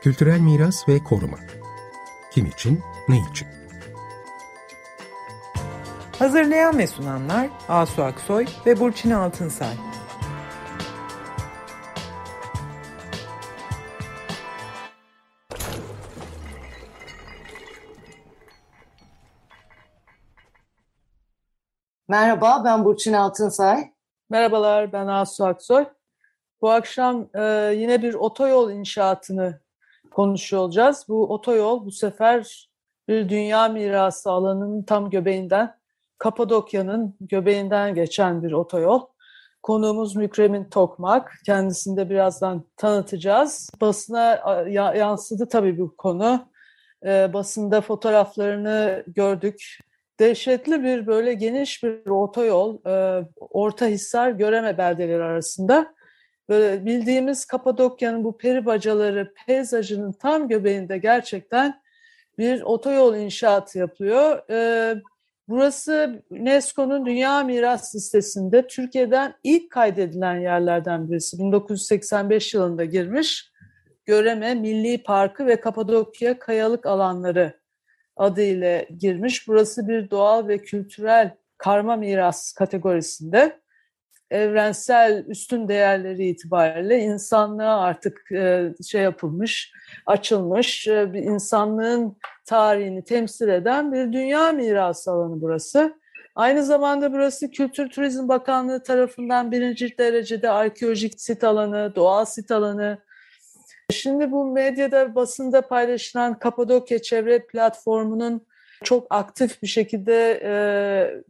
Kültürel miras ve koruma. Kim için, ne için? Hazırlayan ve sunanlar Asu Aksoy ve Burçin Altınsay. Merhaba, ben Burçin Altınsay. Merhabalar, ben Asu Aksoy. Bu akşam e, yine bir otoyol inşaatını konuşuyor olacağız. Bu otoyol bu sefer bir dünya mirası alanının tam göbeğinden, Kapadokya'nın göbeğinden geçen bir otoyol. Konuğumuz Mükremin Tokmak. Kendisini de birazdan tanıtacağız. Basına yansıdı tabii bu konu. E, basında fotoğraflarını gördük. Dehşetli bir böyle geniş bir otoyol, e, Orta Hisar Göreme beldeleri arasında böyle bildiğimiz Kapadokya'nın bu peri bacaları peyzajının tam göbeğinde gerçekten bir otoyol inşaatı yapılıyor. Ee, burası UNESCO'nun Dünya Miras Listesi'nde Türkiye'den ilk kaydedilen yerlerden birisi. 1985 yılında girmiş. Göreme Milli Parkı ve Kapadokya Kayalık Alanları adıyla girmiş. Burası bir doğal ve kültürel karma miras kategorisinde evrensel üstün değerleri itibariyle insanlığa artık e, şey yapılmış, açılmış, e, bir insanlığın tarihini temsil eden bir dünya mirası alanı burası. Aynı zamanda burası Kültür Turizm Bakanlığı tarafından birinci derecede arkeolojik sit alanı, doğal sit alanı. Şimdi bu medyada, basında paylaşılan Kapadokya Çevre Platformu'nun çok aktif bir şekilde e,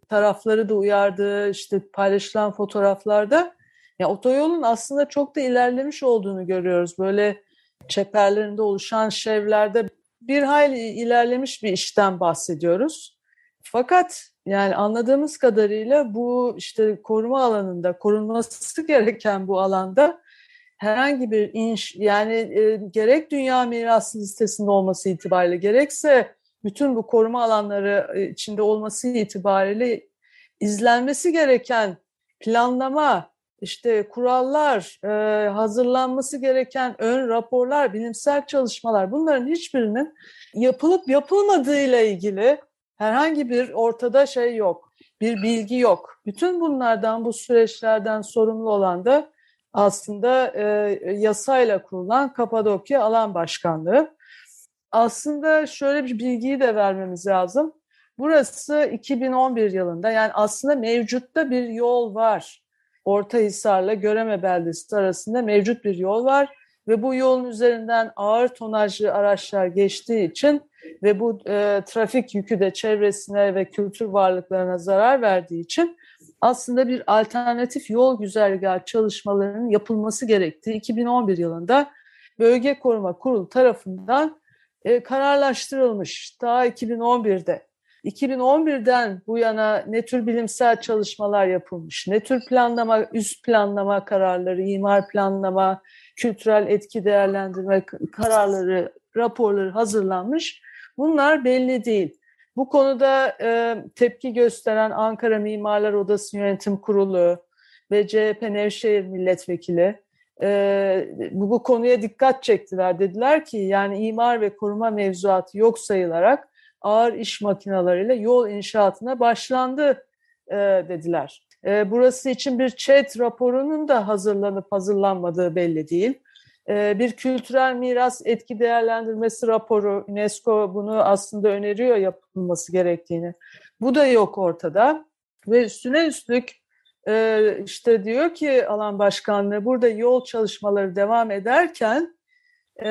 tarafları da uyardığı işte paylaşılan fotoğraflarda ya otoyolun aslında çok da ilerlemiş olduğunu görüyoruz. Böyle çeperlerinde oluşan şevlerde bir hayli ilerlemiş bir işten bahsediyoruz. Fakat yani anladığımız kadarıyla bu işte koruma alanında korunması gereken bu alanda herhangi bir inş yani e, gerek dünya mirası listesinde olması itibariyle gerekse bütün bu koruma alanları e, içinde olması itibariyle izlenmesi gereken planlama, işte kurallar, e, hazırlanması gereken ön raporlar, bilimsel çalışmalar bunların hiçbirinin yapılıp yapılmadığıyla ilgili herhangi bir ortada şey yok, bir bilgi yok. Bütün bunlardan, bu süreçlerden sorumlu olan da aslında e, yasayla kurulan Kapadokya Alan Başkanlığı aslında şöyle bir bilgiyi de vermemiz lazım. Burası 2011 yılında yani aslında mevcutta bir yol var. Orta Hisar'la Göreme Beldesi arasında mevcut bir yol var ve bu yolun üzerinden ağır tonajlı araçlar geçtiği için ve bu e, trafik yükü de çevresine ve kültür varlıklarına zarar verdiği için aslında bir alternatif yol güzergahı çalışmalarının yapılması gerektiği 2011 yılında Bölge Koruma Kurulu tarafından e, kararlaştırılmış daha 2011'de. 2011'den bu yana ne tür bilimsel çalışmalar yapılmış, ne tür planlama, üst planlama kararları, imar planlama, kültürel etki değerlendirme kararları, raporları hazırlanmış. Bunlar belli değil. Bu konuda e, tepki gösteren Ankara Mimarlar Odası Yönetim Kurulu ve CHP Nevşehir Milletvekili e, bu, bu konuya dikkat çektiler. Dediler ki yani imar ve koruma mevzuatı yok sayılarak ağır iş makinalarıyla yol inşaatına başlandı e, dediler. E, burası için bir ÇED raporunun da hazırlanıp hazırlanmadığı belli değil. E, bir kültürel miras etki değerlendirmesi raporu, UNESCO bunu aslında öneriyor yapılması gerektiğini. Bu da yok ortada ve üstüne üstlük e, işte diyor ki alan başkanlığı burada yol çalışmaları devam ederken e,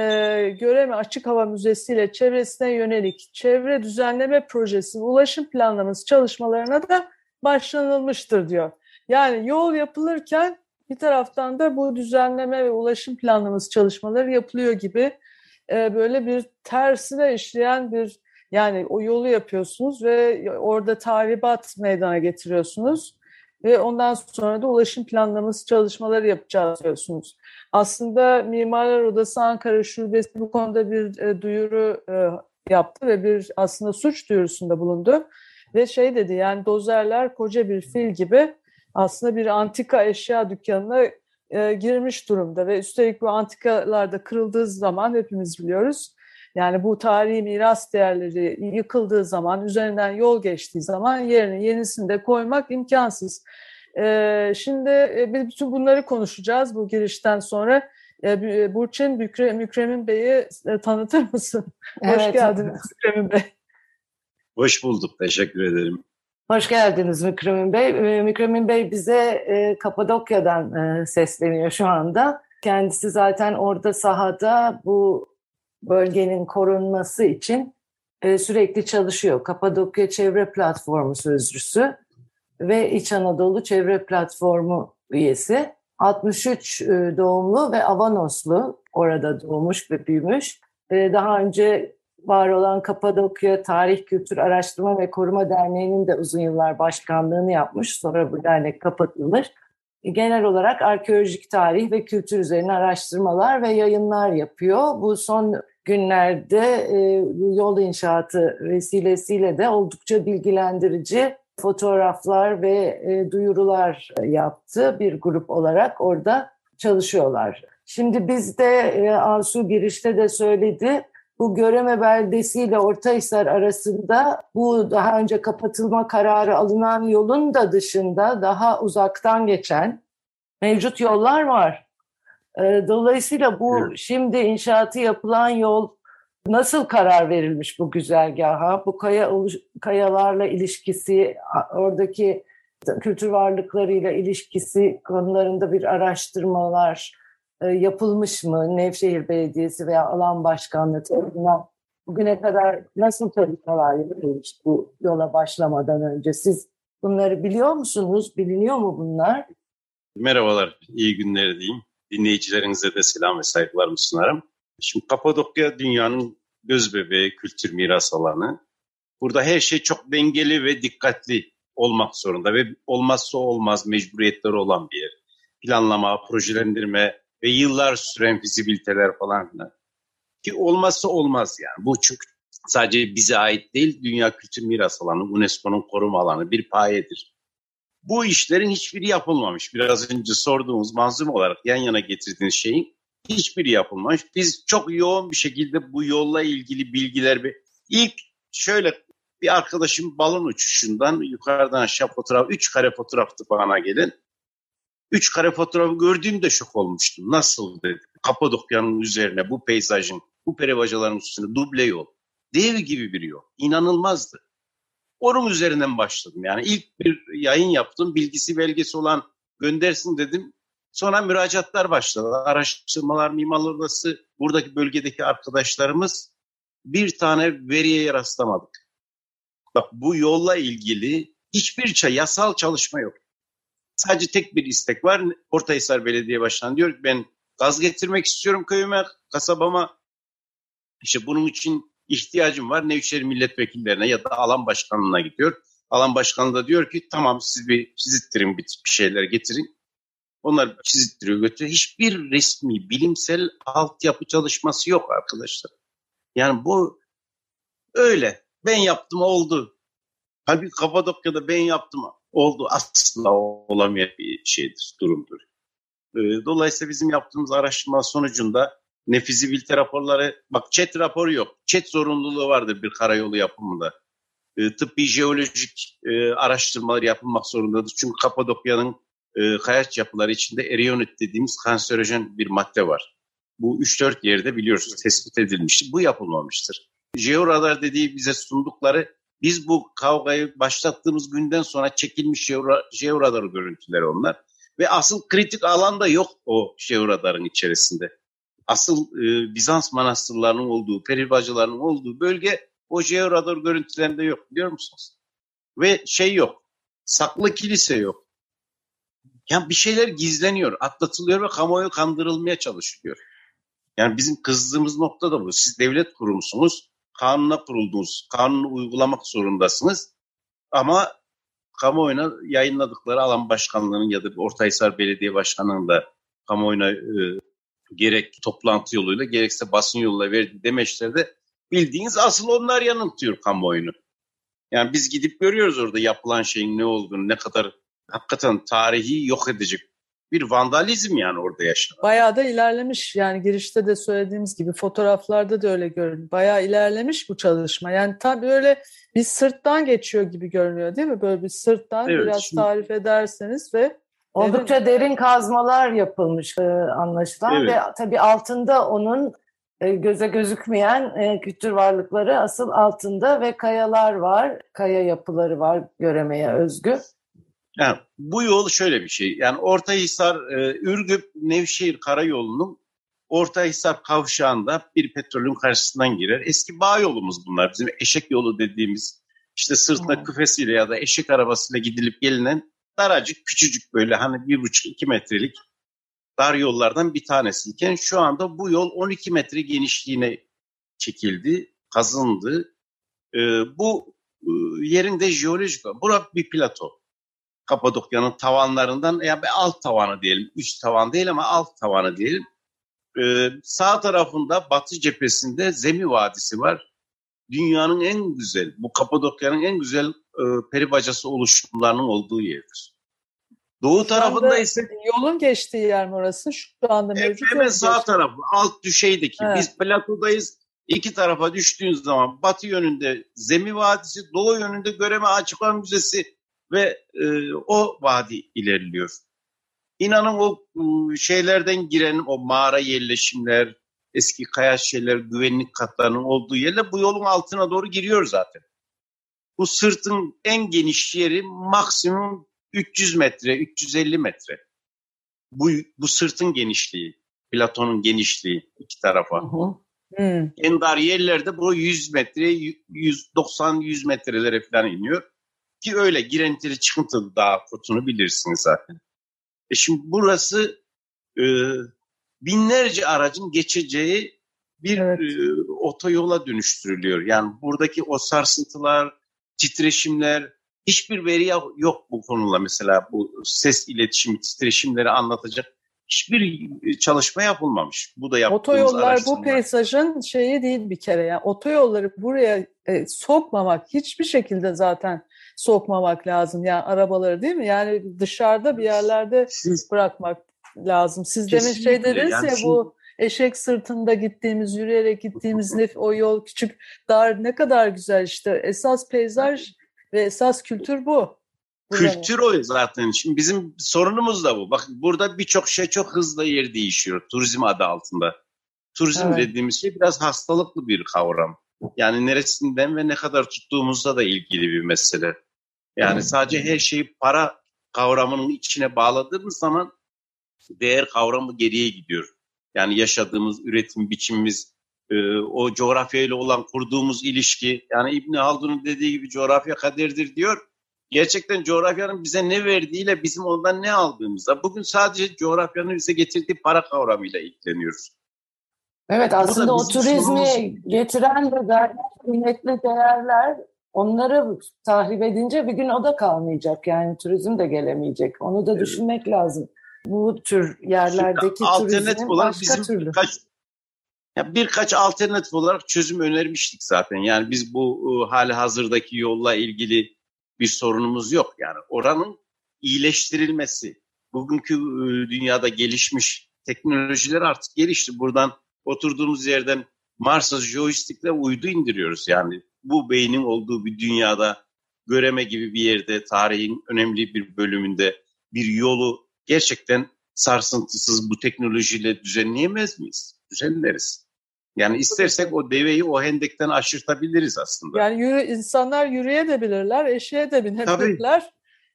Göreme Açık Hava Müzesi ile çevresine yönelik çevre düzenleme projesi ulaşım planlaması çalışmalarına da başlanılmıştır diyor. Yani yol yapılırken bir taraftan da bu düzenleme ve ulaşım planlaması çalışmaları yapılıyor gibi e, böyle bir tersine işleyen bir yani o yolu yapıyorsunuz ve orada tahribat meydana getiriyorsunuz ve ondan sonra da ulaşım planlaması çalışmaları yapacağız diyorsunuz. Aslında Mimarlar Odası Ankara Şubesi bu konuda bir e, duyuru e, yaptı ve bir aslında suç duyurusunda bulundu. Ve şey dedi yani dozerler koca bir fil gibi aslında bir antika eşya dükkanına e, girmiş durumda ve üstelik bu antikalarda kırıldığı zaman hepimiz biliyoruz. Yani bu tarihi miras değerleri yıkıldığı zaman, üzerinden yol geçtiği zaman yerine yenisini de koymak imkansız. E, şimdi e, bütün bunları konuşacağız bu girişten sonra. E, Burçin Mükre, Mükremin Bey'i e, tanıtır mısın? Evet. Hoş geldiniz Mükremin Bey. Hoş bulduk, teşekkür ederim. Hoş geldiniz Mükremin Bey. Ee, Mükremin Bey bize e, Kapadokya'dan sesleniyor şu anda. Kendisi zaten orada sahada bu bölgenin korunması için e, sürekli çalışıyor. Kapadokya Çevre Platformu sözcüsü ve İç Anadolu Çevre Platformu üyesi. 63 doğumlu ve Avanoslu orada doğmuş ve büyümüş. Daha önce var olan Kapadokya Tarih Kültür Araştırma ve Koruma Derneği'nin de uzun yıllar başkanlığını yapmış. Sonra bu dernek kapatılır. Genel olarak arkeolojik tarih ve kültür üzerine araştırmalar ve yayınlar yapıyor. Bu son günlerde e, yol inşaatı vesilesiyle de oldukça bilgilendirici fotoğraflar ve e, duyurular yaptı bir grup olarak orada çalışıyorlar. Şimdi biz de e, Asu girişte de söyledi bu Göreme Beldesi ile Ortahisar arasında bu daha önce kapatılma kararı alınan yolun da dışında daha uzaktan geçen mevcut yollar var. Ee, dolayısıyla bu evet. şimdi inşaatı yapılan yol nasıl karar verilmiş bu güzergaha? Bu kaya kayalarla ilişkisi, oradaki kültür varlıklarıyla ilişkisi konularında bir araştırmalar e, yapılmış mı? Nevşehir Belediyesi veya alan başkanlığı tarafından bugüne kadar nasıl çalışmalar yapılmış bu yola başlamadan önce? Siz bunları biliyor musunuz? Biliniyor mu bunlar? Merhabalar, iyi günler diyeyim. Dinleyicilerinize de selam ve saygılarımı sunarım. Şimdi Kapadokya dünyanın göz bebeği kültür miras alanı. Burada her şey çok dengeli ve dikkatli olmak zorunda ve olmazsa olmaz mecburiyetleri olan bir yer. Planlama, projelendirme, ve yıllar süren fizibiliteler falan filan. Ki olmazsa olmaz yani. Bu çünkü sadece bize ait değil, Dünya Kültür Miras Alanı, UNESCO'nun koruma alanı bir payedir. Bu işlerin hiçbiri yapılmamış. Biraz önce sorduğumuz manzum olarak yan yana getirdiğiniz şeyin hiçbiri yapılmamış. Biz çok yoğun bir şekilde bu yolla ilgili bilgiler bir ilk şöyle bir arkadaşım balon uçuşundan yukarıdan aşağı fotoğraf, üç kare fotoğraftı bana gelin. Üç kare fotoğrafı gördüğümde şok olmuştum. Nasıl dedi. Kapadokya'nın üzerine bu peyzajın, bu peribacaların üstüne duble yol. Dev gibi bir yol. İnanılmazdı. Onun üzerinden başladım. Yani ilk bir yayın yaptım. Bilgisi belgesi olan göndersin dedim. Sonra müracaatlar başladı. Araştırmalar, Mimarlar Odası, buradaki bölgedeki arkadaşlarımız bir tane veriye rastlamadık. Bak bu yolla ilgili hiçbir yasal çalışma yok. Sadece tek bir istek var. Ortahisar Belediye Başkanı diyor ki ben gaz getirmek istiyorum köyüme, kasabama. İşte bunun için ihtiyacım var. Nevşehir milletvekillerine ya da alan başkanlığına gidiyor. Alan başkanı da diyor ki tamam siz bir çizittirin bir, bir şeyler getirin. Onlar çizittiriyor götürüyor. Hiçbir resmi bilimsel altyapı çalışması yok arkadaşlar. Yani bu öyle. Ben yaptım oldu. Halbuki Kapadokya'da ben yaptım oldu asla olamayan bir şeydir, durumdur. Ee, dolayısıyla bizim yaptığımız araştırma sonucunda ne fizibilite raporları, bak chat raporu yok. Chat zorunluluğu vardır bir karayolu yapımında. E, tıbbi jeolojik e, araştırmalar yapılmak zorundadır. Çünkü Kapadokya'nın e, kayaç yapıları içinde eriyonit dediğimiz kanserojen bir madde var. Bu 3-4 yerde biliyorsunuz tespit edilmiştir. Bu yapılmamıştır. Jeoradar dediği bize sundukları biz bu kavgayı başlattığımız günden sonra çekilmiş jeoradar görüntüleri onlar. Ve asıl kritik alan da yok o jeoradarın içerisinde. Asıl e, Bizans manastırlarının olduğu, peribacıların olduğu bölge o jeoradar görüntülerinde yok biliyor musunuz? Ve şey yok, saklı kilise yok. Yani bir şeyler gizleniyor, atlatılıyor ve kamuoyu kandırılmaya çalışılıyor. Yani bizim kızdığımız nokta da bu. Siz devlet kurumsunuz kanuna kuruldunuz. Kanunu uygulamak zorundasınız. Ama kamuoyuna yayınladıkları alan başkanlığının ya da Ortahisar Belediye Başkanı'nın da kamuoyuna e, gerek toplantı yoluyla gerekse basın yoluyla verdiği demeçlerde bildiğiniz asıl onlar yanıltıyor kamuoyunu. Yani biz gidip görüyoruz orada yapılan şeyin ne olduğunu, ne kadar hakikaten tarihi yok edecek bir vandalizm yani orada yaşanan. Bayağı da ilerlemiş yani girişte de söylediğimiz gibi fotoğraflarda da öyle görünüyor. Bayağı ilerlemiş bu çalışma. Yani tam böyle bir sırttan geçiyor gibi görünüyor değil mi? Böyle bir sırttan Evet, biraz şimdi- tarif ederseniz ve Oldukça derin kazmalar yapılmış e, anlaşılan Evet. ve tabii altında onun e, göze gözükmeyen e, kültür varlıkları asıl altında ve kayalar var, kaya yapıları var göremeye özgü. Yani bu yol şöyle bir şey. Yani Ortahisar, Ürgüp, Nevşehir Karayolu'nun Ortahisar kavşağında bir petrolün karşısından girer. Eski bağ yolumuz bunlar. Bizim eşek yolu dediğimiz işte sırtına Hmm. küfesiyle ya da eşek arabasıyla gidilip gelinen daracık küçücük böyle hani bir buçuk iki metrelik dar yollardan bir tanesiyken şu anda bu yol 12 metre genişliğine çekildi, kazındı. E, bu e, yerin de jeolojik, burası bir plato. Kapadokya'nın tavanlarından ya bir alt tavanı diyelim. Üst tavan değil ama alt tavanı diyelim. Ee, sağ tarafında batı cephesinde Zemi Vadisi var. Dünyanın en güzel, bu Kapadokya'nın en güzel e, peri bacası oluşumlarının olduğu yerdir. Doğu Şu tarafında ise yolun geçtiği yer mi orası? Şu anda mevcut hemen sağ geçtiği- tarafı, alt düşeydeki. Evet. Biz platodayız. İki tarafa düştüğün zaman batı yönünde Zemi Vadisi, doğu yönünde Göreme Açıklar Müzesi ve e, o vadi ilerliyor. İnanın o e, şeylerden giren o mağara yerleşimler, eski kaya şeyler, güvenlik katlarının olduğu yerle bu yolun altına doğru giriyor zaten. Bu sırtın en geniş yeri maksimum 300 metre, 350 metre. Bu, bu sırtın genişliği, platonun genişliği iki tarafa. Hı hı. Hmm. En dar yerlerde bu 100 metre, 190-100 metrelere falan iniyor. Ki öyle girintili çıkıntılı dağ kutunu bilirsiniz zaten. E şimdi burası e, binlerce aracın geçeceği bir Evet. e, otoyola dönüştürülüyor. Yani buradaki o sarsıntılar, titreşimler, hiçbir veri yok bu konuda mesela bu ses iletişimi, titreşimleri anlatacak hiçbir çalışma yapılmamış. Bu da yaptığımız Otoyollar bu peyzajın şeyi değil bir kere. Yani otoyolları buraya e, sokmamak, hiçbir şekilde zaten sokmamak lazım. Yani arabaları değil mi? Yani dışarıda bir yerlerde Siz bırakmak lazım. Siz demin şey dediniz Yani ya şimdi- bu eşek sırtında gittiğimiz, yürüyerek gittiğimiz o yol küçük, dar ne kadar güzel işte. Esas peyzaj ve esas kültür bu. Kültür o zaten. Şimdi bizim sorunumuz da bu. Bakın burada birçok şey çok hızlı yer değişiyor. Turizm adı altında. Turizm Evet. dediğimiz şey biraz hastalıklı bir kavram. Yani neresinden ve ne kadar tuttuğumuzla da ilgili bir mesele. Yani sadece her şeyi para kavramının içine bağladığımız zaman değer kavramı geriye gidiyor. Yani yaşadığımız üretim biçimimiz, e, o coğrafyayla olan kurduğumuz ilişki. Yani İbn Haldun'un dediği gibi coğrafya kaderdir diyor. Gerçekten coğrafyanın bize ne verdiğiyle bizim ondan ne aldığımızda bugün sadece coğrafyanın bize getirdiği para kavramıyla ilgileniyoruz. Evet aslında o turizmi sorunumuz. getiren de gayet kıymetli değerler onları tahrip edince bir gün o da kalmayacak. Yani turizm de gelemeyecek. Onu da Evet. düşünmek lazım. Bu tür yerlerdeki Şimdi alternatif olarak başka bizim türlü. birkaç ya birkaç alternatif olarak çözüm önermiştik zaten. Yani biz bu e, hali hazırdaki yolla ilgili bir sorunumuz yok. Yani oranın iyileştirilmesi. Bugünkü e, dünyada gelişmiş teknolojiler artık gelişti. Buradan oturduğumuz yerden Mars'a joystickle uydu indiriyoruz. Yani bu beynin olduğu bir dünyada Göreme gibi bir yerde tarihin önemli bir bölümünde bir yolu gerçekten sarsıntısız bu teknolojiyle düzenleyemez miyiz? Düzenleriz. Yani istersek o deveyi o hendekten aşırtabiliriz aslında. Yani yürü, insanlar yürüyebilirler, eşeğe de binebilirler.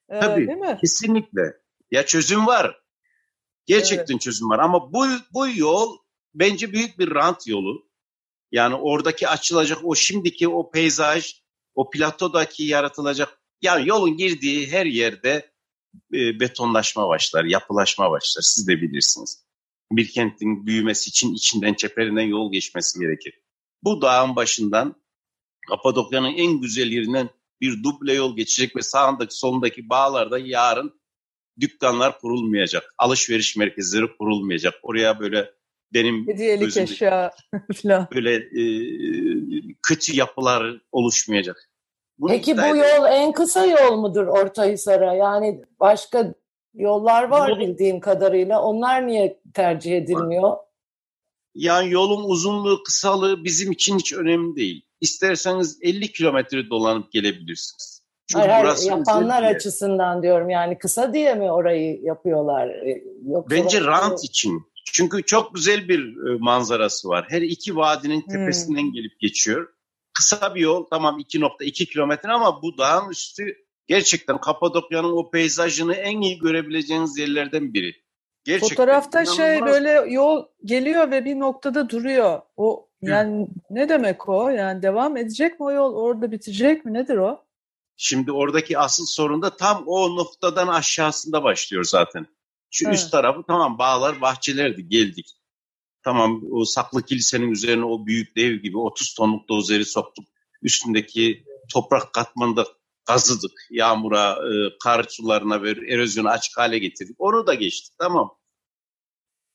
Ee, Tabii. Değil mi? Kesinlikle. Ya çözüm var. Gerçekten çözüm var ama bu bu yol bence büyük bir rant yolu. Yani oradaki açılacak o şimdiki o peyzaj, o platodaki yaratılacak yani yolun girdiği her yerde e, betonlaşma başlar, yapılaşma başlar. Siz de bilirsiniz. Bir kentin büyümesi için içinden çeperinden yol geçmesi gerekir. Bu dağın başından Kapadokya'nın en güzel yerinden bir duble yol geçecek ve sağındaki solundaki bağlarda yarın dükkanlar kurulmayacak. Alışveriş merkezleri kurulmayacak. Oraya böyle benim Hediyelik eşya böyle e, kötü yapılar oluşmayacak. Bunu Peki bu yol en kısa yol mudur Ortahisar'a? Yani başka Yollar var Yol- bildiğim kadarıyla. Onlar niye tercih edilmiyor? Yani yolun uzunluğu, kısalığı bizim için hiç önemli değil. İsterseniz 50 kilometre dolanıp gelebilirsiniz. Çünkü Hayır, burası yapanlar bir yer. açısından diyorum. Yani kısa diye mi orayı yapıyorlar? Ee, Yoksa Bence rant için. Çünkü çok güzel bir e, manzarası var. Her iki vadinin tepesinden gelip geçiyor. Kısa bir yol tamam 2.2 kilometre ama bu dağın üstü gerçekten Kapadokya'nın o peyzajını en iyi görebileceğiniz yerlerden biri. Gerçekten Fotoğrafta şey inanılmaz. böyle yol geliyor ve bir noktada duruyor. O yani ne demek o? Yani devam edecek mi o yol? Orada bitecek mi? Nedir o? Şimdi oradaki asıl sorun da tam o noktadan aşağısında başlıyor zaten. Şu Evet. üst tarafı tamam bağlar bahçelerdi geldik. Tamam o saklı kilisenin üzerine o büyük dev gibi 30 tonluk dozeri soktuk. Üstündeki toprak katmanı da kazıdık. Yağmura, e, kar sularına ve erozyonu açık hale getirdik. Onu da geçtik tamam.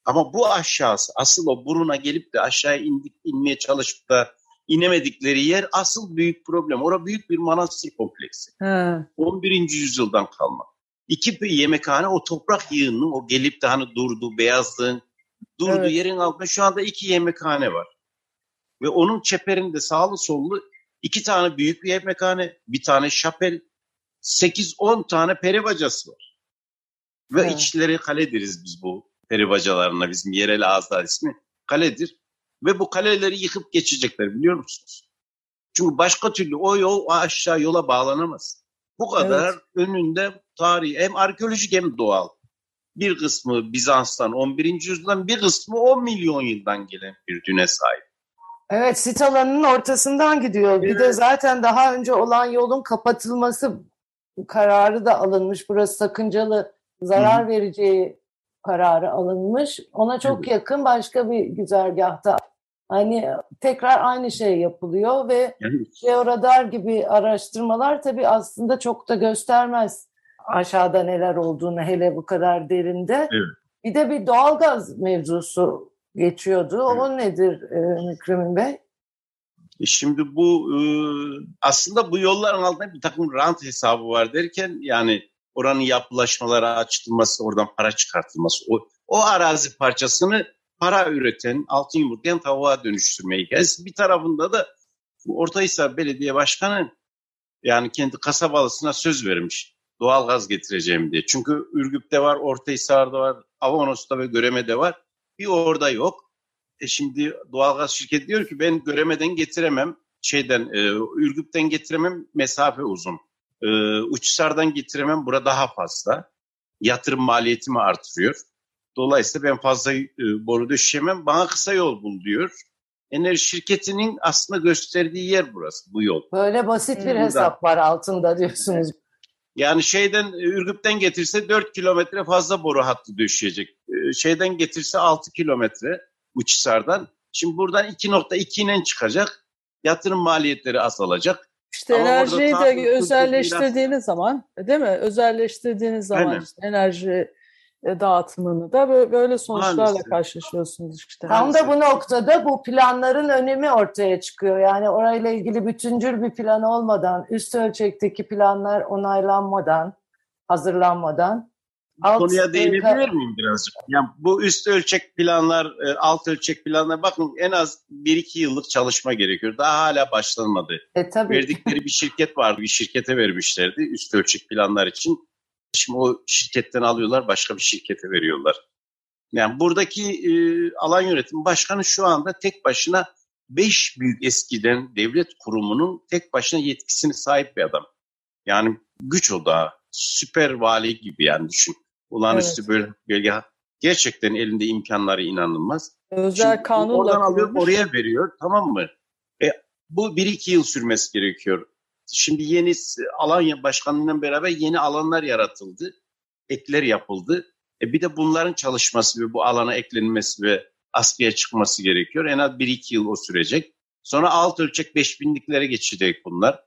Ama bu aşağısı asıl o buruna gelip de aşağıya indik, inmeye çalışıp da inemedikleri yer asıl büyük problem. Orada büyük bir manastır kompleksi. Ha. 11. yüzyıldan kalma. İki bir yemekhane o toprak yığınının o gelip de hani durduğu beyazlığın durduğu Evet. yerin altında şu anda iki yemekhane var. Ve onun çeperinde sağlı sollu iki tane büyük bir yemekhane, bir tane şapel, 8-10 tane peri bacası var. Ve Evet. içleri kale deriz biz bu peri bacalarına. Bizim yerel ağızlar ismi kaledir. Ve bu kaleleri yıkıp geçecekler biliyor musunuz? Çünkü başka türlü o yol o aşağı yola bağlanamaz. Bu kadar önünde tarihi hem arkeolojik hem doğal. Bir kısmı Bizans'tan 11. yüzyıldan bir kısmı 10 milyon yıldan gelen bir düne sahip. Evet sit alanının ortasından gidiyor. Bir de Evet. zaten daha önce olan yolun kapatılması kararı da alınmış. Burası sakıncalı, zarar vereceği kararı alınmış. Ona çok Evet. yakın başka bir güzergahta hani tekrar aynı şey yapılıyor ve Yani Georadar gibi araştırmalar tabii aslında çok da göstermez aşağıda neler olduğunu hele bu kadar derinde. Evet. Bir de bir doğalgaz mevzusu geçiyordu. Evet. O nedir e, Mükremin Bey? E Şimdi bu e, aslında bu yolların altında bir takım rant hesabı var derken yani oranın yapılaşmalara açılması, oradan para çıkartılması, o, o arazi parçasını para üreten, altın yumurtlayan tavuğa dönüştürme hikayesi. Bir tarafında da Ortahisar Belediye Başkanı yani kendi kasabalısına söz vermiş doğal gaz getireceğim diye. Çünkü Ürgüp'te var, Ortahisar'da var, Avanos'ta ve Göreme'de var. Bir orada yok. E şimdi doğalgaz şirketi diyor ki ben Göreme'den getiremem. Şeyden e, Ürgüp'ten getiremem mesafe uzun. E, Uçhisar'dan getiremem bura daha fazla. Yatırım maliyetimi artırıyor. Dolayısıyla ben fazla e, boru döşeyemem. Bana kısa yol bul diyor. Enerji şirketinin aslında gösterdiği yer burası bu yol. Böyle basit bir Hmm. hesap var altında diyorsunuz. Yani şeyden e, Ürgüp'ten getirse 4 kilometre fazla boru hattı döşeyecek. E, Şeyden getirse 6 kilometre Uçhisar'dan. Şimdi buradan 2.2 ile çıkacak. Yatırım maliyetleri azalacak. İşte Ama enerjiyi de özelleştirdiğiniz zaman, değil mi? Özelleştirdiğiniz zaman Aynen. işte enerji dağıtımını da böyle, sonuçlarla Maalesef. karşılaşıyorsunuz işte. Tam da bu noktada bu planların önemi ortaya çıkıyor. Yani orayla ilgili bütüncül bir plan olmadan, üst ölçekteki planlar onaylanmadan, hazırlanmadan alt Konuya değinebilir miyim birazcık? Yani bu üst ölçek planlar, e, alt ölçek planlar bakın en az 1-2 yıllık çalışma gerekiyor. Daha hala başlanmadı. E tabii. Verdikleri bir şirket vardı. Bir şirkete vermişlerdi üst ölçek planlar için. Şimdi o şirketten alıyorlar başka bir şirkete veriyorlar. Yani buradaki e, alan yönetim başkanı şu anda tek başına 5 büyük eskiden devlet kurumunun tek başına yetkisini sahip bir adam. Yani güç odağı, süper vali gibi yani düşün. Olağanüstü Evet. böyle belge. Gerçekten elinde imkanları inanılmaz. Özel Şimdi kanunla oradan alıyor oraya veriyor tamam mı? E, bu bir iki yıl sürmesi gerekiyor. Şimdi yeni s- alan başkanlığıyla beraber yeni alanlar yaratıldı. Ekler yapıldı. E, bir de bunların çalışması ve bu alana eklenmesi ve askıya çıkması gerekiyor. En az bir iki yıl o sürecek. Sonra alt ölçek beş binliklere geçecek bunlar.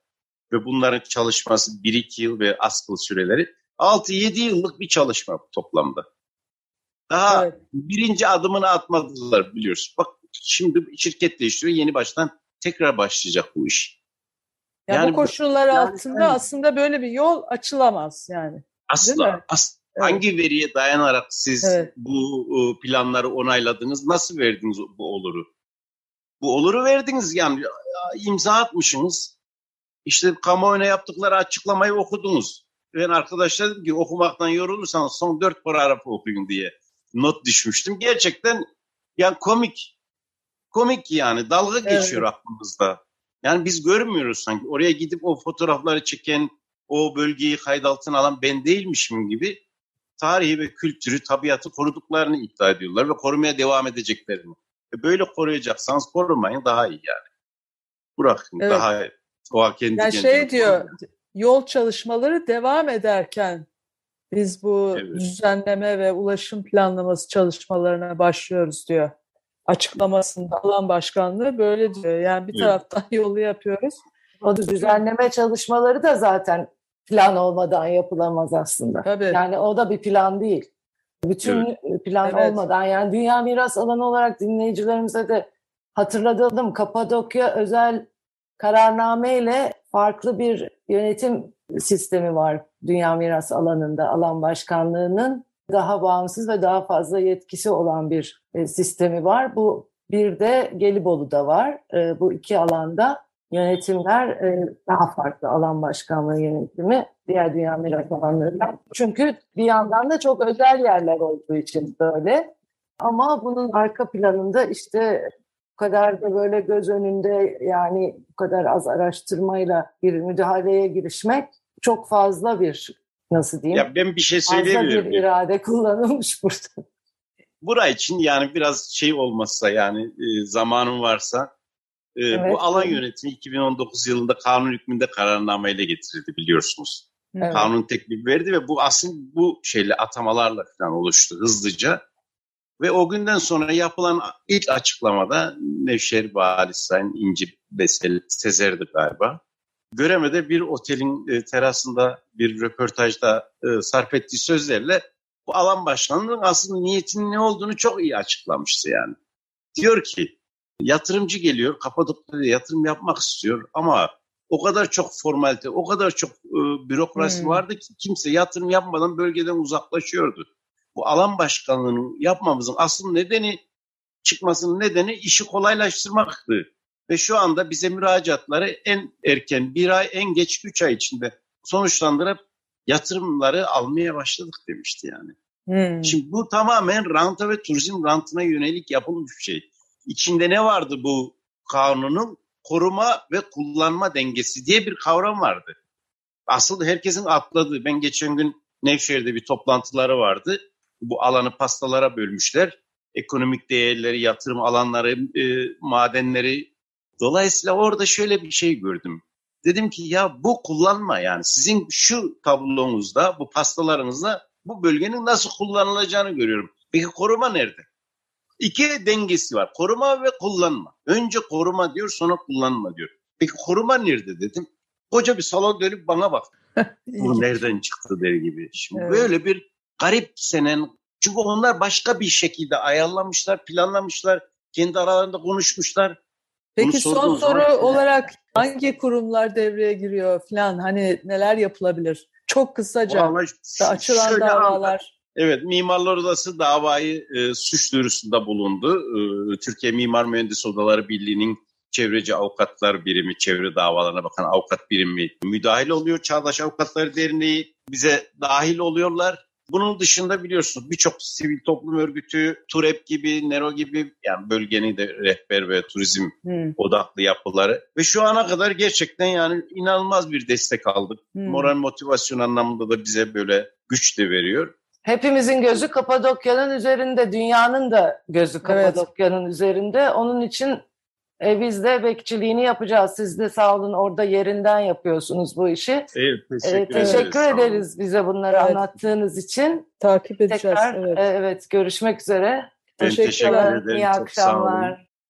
Ve bunların çalışması bir iki yıl ve askılı süreleri. 6-7 yıllık bir çalışma toplamda. Daha Evet. birinci adımını atmadılar biliyorsun. Bak şimdi şirket değiştiriyor yeni baştan tekrar başlayacak bu iş. Ya Yani bu bu- koşullar yani altında evet. aslında böyle bir yol açılamaz yani. Asla, as- Hangi veriye dayanarak siz Evet. bu e, planları onayladınız? Nasıl verdiniz bu oluru? Bu oluru verdiniz yani imza atmışsınız. İşte kamuoyuna yaptıkları açıklamayı okudunuz. Ben arkadaşlar dedim ki okumaktan yorulursanız son dört paragrafı okuyun diye not düşmüştüm. Gerçekten yani komik. Komik yani dalga Evet. geçiyor aklımızda. Yani biz görmüyoruz sanki. Oraya gidip o fotoğrafları çeken, o bölgeyi kayıt altına alan ben değilmişim gibi tarihi ve kültürü, tabiatı koruduklarını iddia ediyorlar ve korumaya devam edeceklerini. E böyle koruyacaksanız korumayın daha iyi yani. Bırakın Evet. daha o kendi Yani kendine şey diyor, yol çalışmaları devam ederken biz bu Evet. düzenleme ve ulaşım planlaması çalışmalarına başlıyoruz diyor. Açıklamasında alan başkanlığı böyle diyor. Yani bir Evet. taraftan yolu yapıyoruz. O düzenleme çalışmaları da zaten plan olmadan yapılamaz aslında. Tabii. Yani o da bir plan değil. Bütün plan Evet. olmadan yani Dünya Miras Alanı olarak dinleyicilerimize de hatırlatalım. Kapadokya özel kararnameyle farklı bir yönetim sistemi var Dünya Miras Alanı'nda. Alan Başkanlığı'nın daha bağımsız ve daha fazla yetkisi olan bir e, sistemi var. Bu bir de Gelibolu'da var. E, bu iki alanda yönetimler e, daha farklı alan başkanlığı yönetimi diğer dünya miras alanlarından. Çünkü bir yandan da çok özel yerler olduğu için böyle. Ama bunun arka planında işte bu kadar da böyle göz önünde yani bu kadar az araştırmayla bir müdahaleye girişmek çok fazla bir nasıl diyeyim Ya ben bir şey fazla söyleyebilir bir irade kullanılmış burada. Bura için yani biraz şey olmazsa yani e, zamanın varsa e, Evet. bu alan yönetimi 2019 yılında kanun hükmünde kararnameyle getirildi biliyorsunuz. Evet. Kanun teklifi verdi ve bu aslında bu şeyle atamalarla falan oluştu hızlıca. Ve o günden sonra yapılan ilk açıklamada Nevşehir Valisi Sayın İnci Besel Sezer'di galiba. Göreme'de bir otelin e, terasında bir röportajda e, sarf ettiği sözlerle bu alan başkanının aslında niyetinin ne olduğunu çok iyi açıklamıştı yani. Diyor ki yatırımcı geliyor Kapadokya'da yatırım yapmak istiyor ama o kadar çok formalite, o kadar çok e, bürokrasi Hmm. vardı ki kimse yatırım yapmadan bölgeden uzaklaşıyordu. Bu alan başkanlığını yapmamızın asıl nedeni çıkmasının nedeni işi kolaylaştırmaktı. Ve şu anda bize müracaatları en erken bir ay en geç üç ay içinde sonuçlandırıp yatırımları almaya başladık demişti yani. Hmm. Şimdi bu tamamen ranta ve turizm rantına yönelik yapılmış bir şey. İçinde ne vardı bu kanunun? Koruma ve kullanma dengesi diye bir kavram vardı. Asıl herkesin atladığı. Ben geçen gün Nevşehir'de bir toplantıları vardı. Bu alanı pastalara bölmüşler. Ekonomik değerleri, yatırım alanları, e, madenleri. Dolayısıyla orada şöyle bir şey gördüm. Dedim ki ya bu kullanma yani sizin şu tablonuzda, bu pastalarınızda bu bölgenin nasıl kullanılacağını görüyorum. Peki koruma nerede? İki dengesi var. Koruma ve kullanma. Önce koruma diyor sonra kullanma diyor. Peki koruma nerede dedim. Koca bir salon dönüp bana bak. Bu nereden çıktı der gibi. Şimdi Evet. böyle bir garip senen çünkü onlar başka bir şekilde ayarlamışlar, planlamışlar, kendi aralarında konuşmuşlar. Peki son soru zaman- olarak hangi kurumlar devreye giriyor falan hani neler yapılabilir? Çok kısaca Vallahi açılan davalar. Evet, Mimarlar Odası davayı e, suç duyurusunda bulundu. E, Türkiye Mimar Mühendis Odaları Birliği'nin çevreci avukatlar birimi, çevre davalarına bakan avukat birimi müdahil oluyor. Çağdaş Avukatlar Derneği bize dahil oluyorlar. Bunun dışında biliyorsunuz birçok sivil toplum örgütü, TUREP gibi, NERO gibi yani bölgenin de rehber ve turizm Hmm. odaklı yapıları ve şu ana kadar gerçekten yani inanılmaz bir destek aldık. Hmm. Moral motivasyon anlamında da bize böyle güç de veriyor. Hepimizin gözü Kapadokya'nın üzerinde, dünyanın da gözü Kapadokya'nın üzerinde. Onun için e, biz de bekçiliğini yapacağız. Siz de sağ olun orada yerinden yapıyorsunuz bu işi. Evet, E, teşekkür, teşekkür Sağ olun. ederiz bize bunları Evet. anlattığınız için. Takip edeceğiz. Tekrar evet. e, evet görüşmek üzere. Ben Teşekkürler. teşekkür ederim. İyi Çok sağ olun. akşamlar.